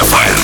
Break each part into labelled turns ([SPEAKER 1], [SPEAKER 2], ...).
[SPEAKER 1] Way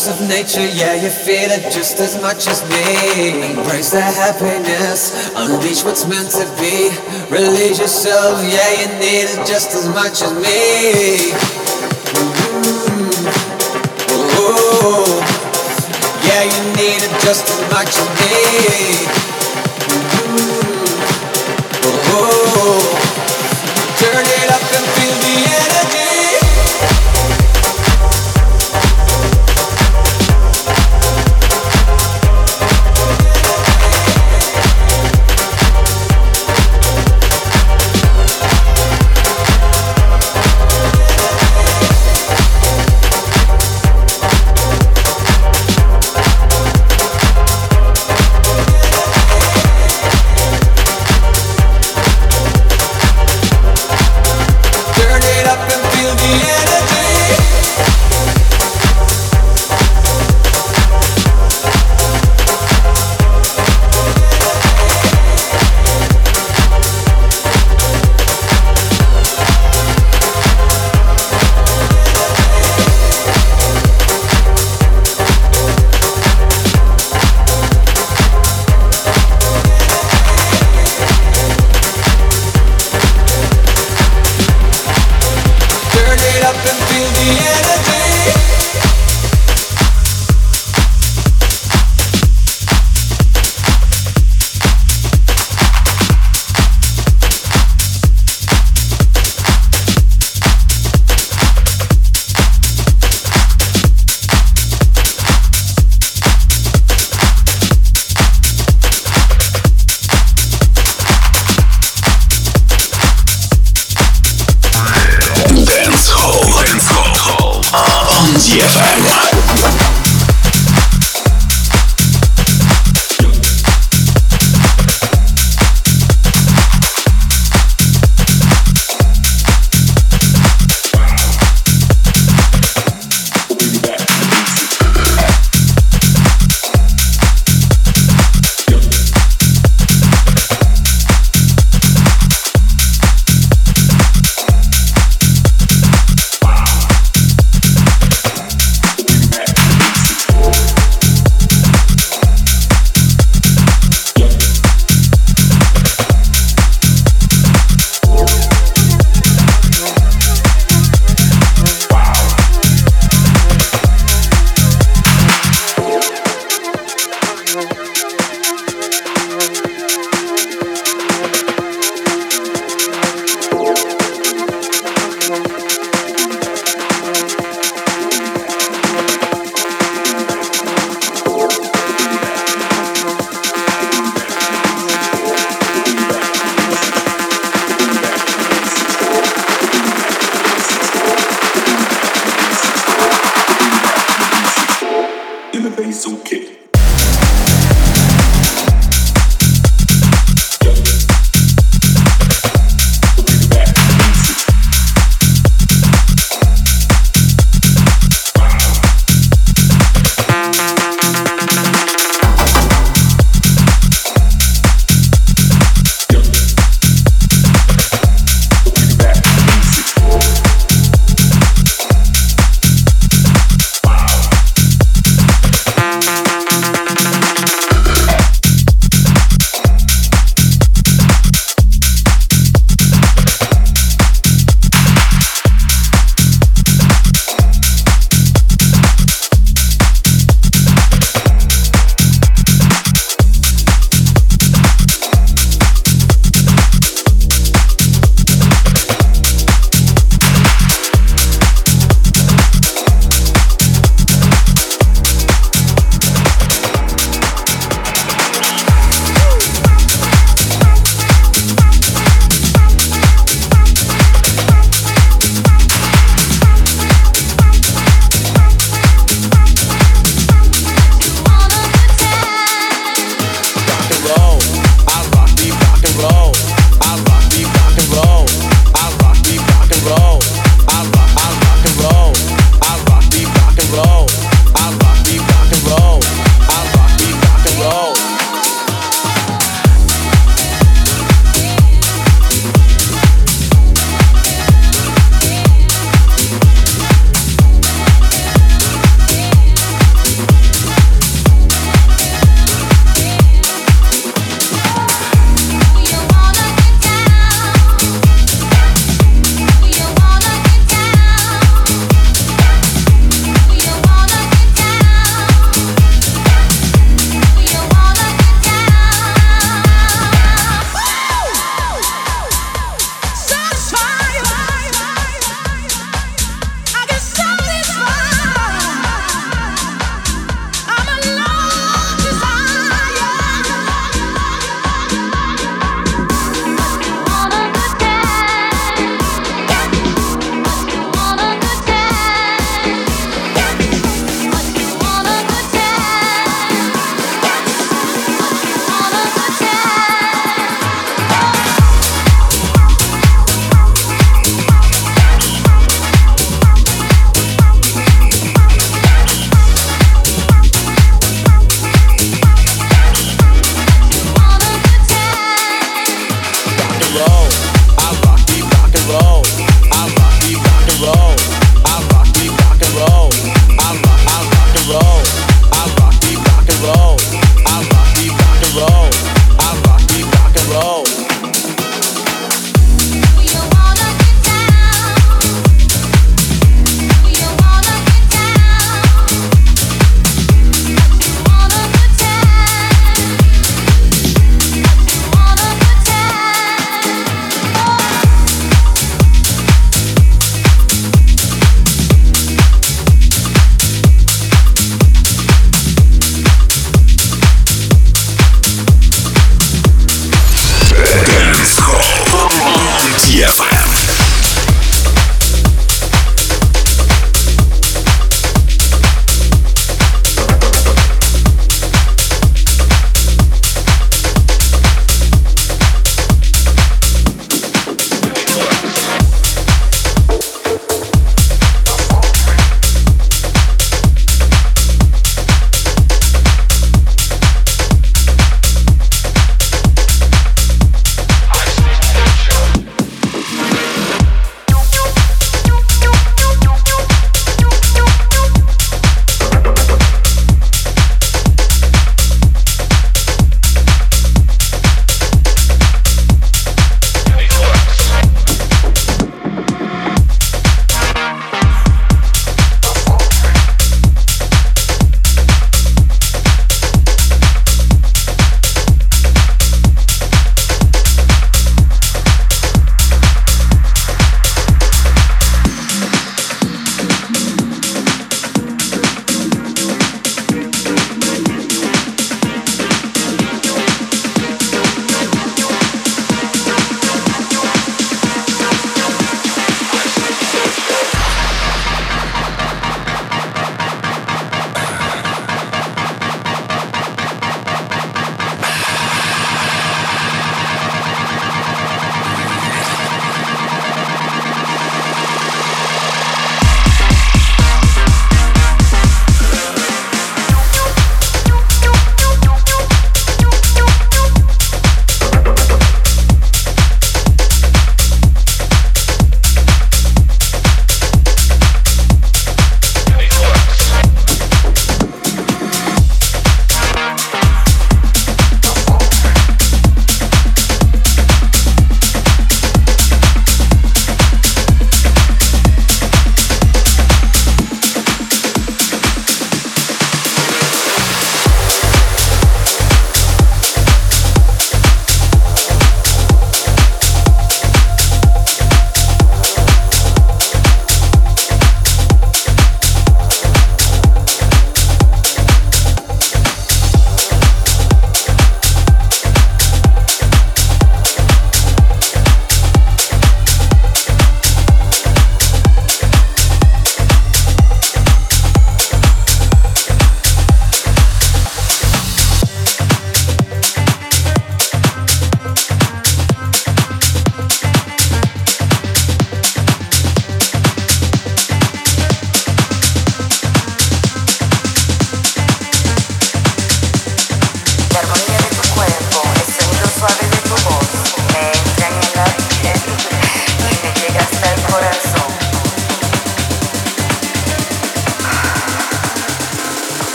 [SPEAKER 2] force of nature, yeah, you feel it just as much as me. Embrace the happiness, unleash what's meant to be. Release yourself, yeah, you need it just as much as me. Mm-hmm. Yeah, you need it just as much as me.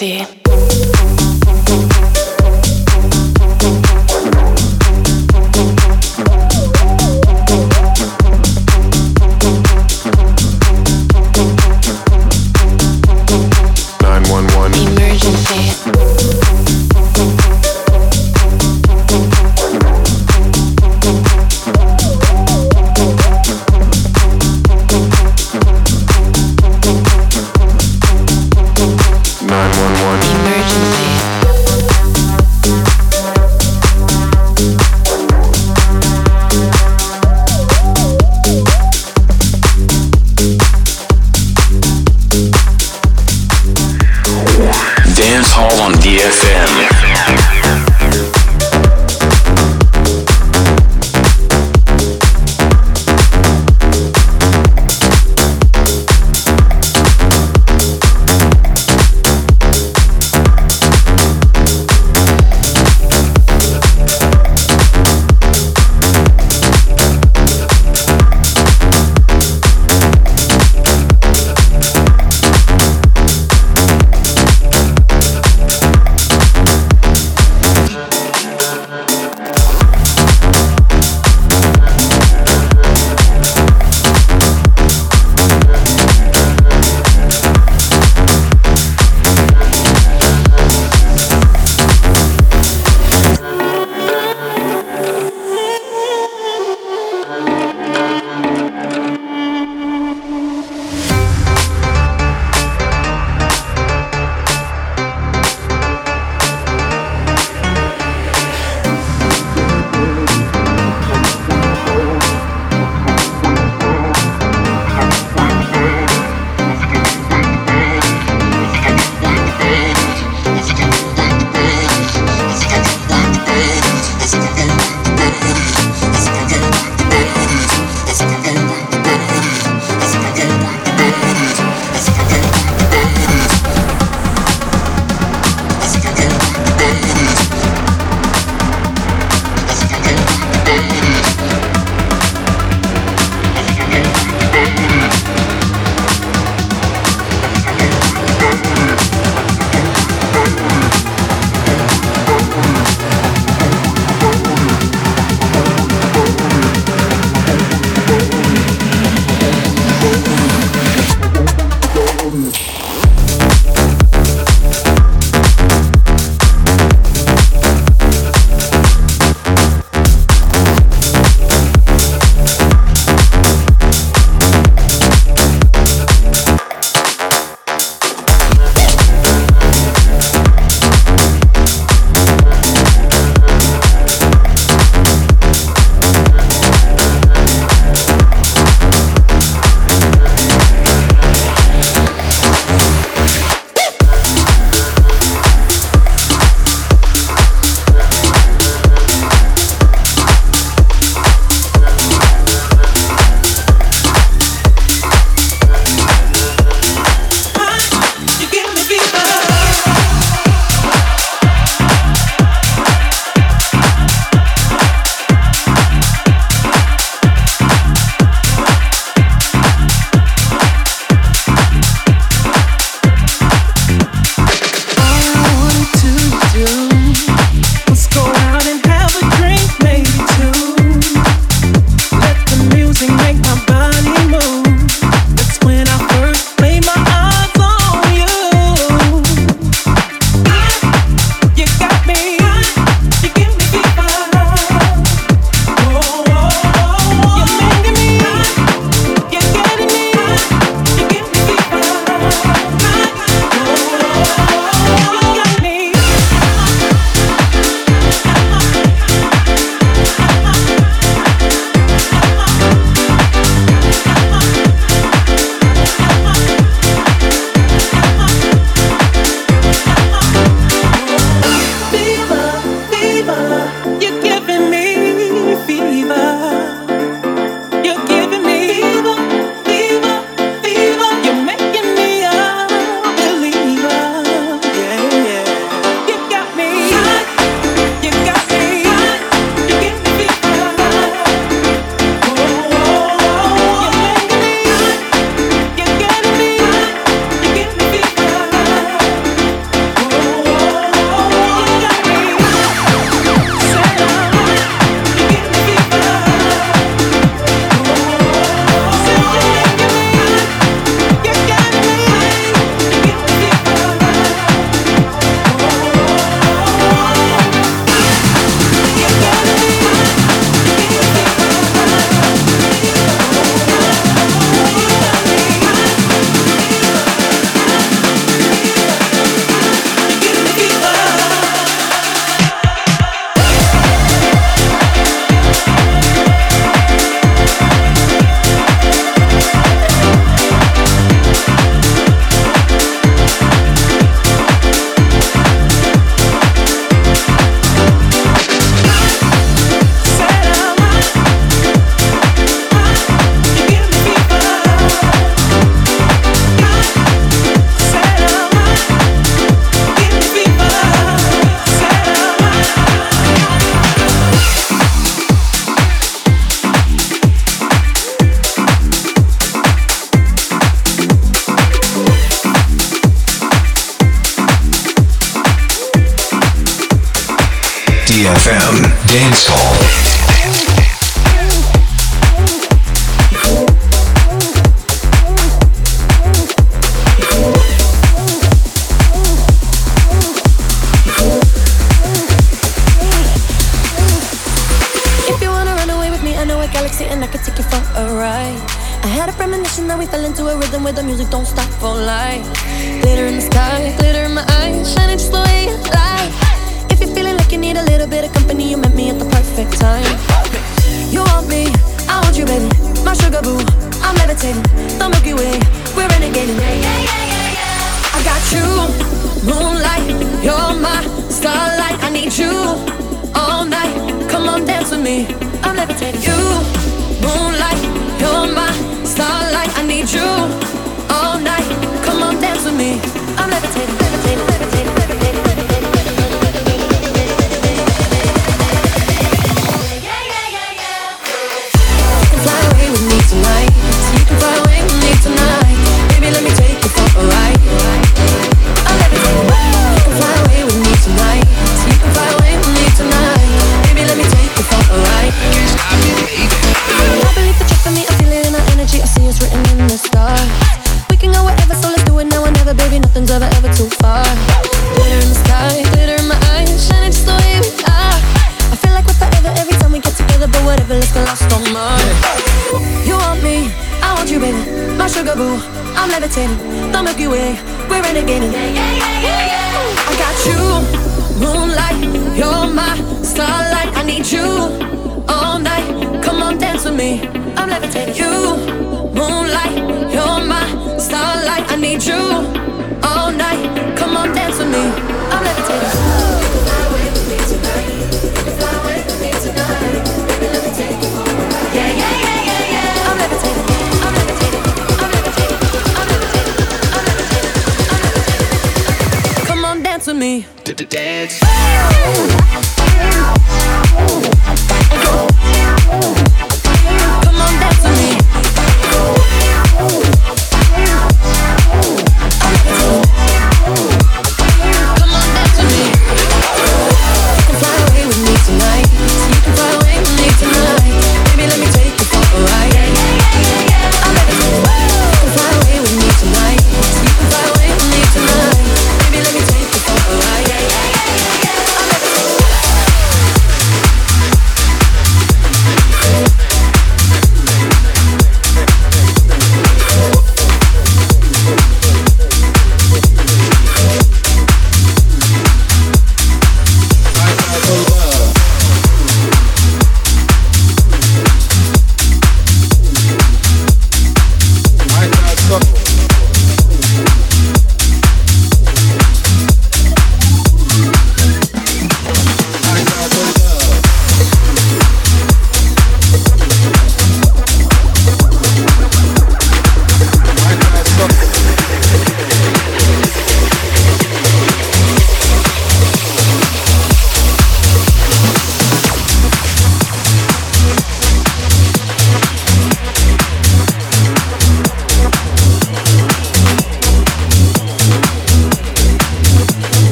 [SPEAKER 3] see.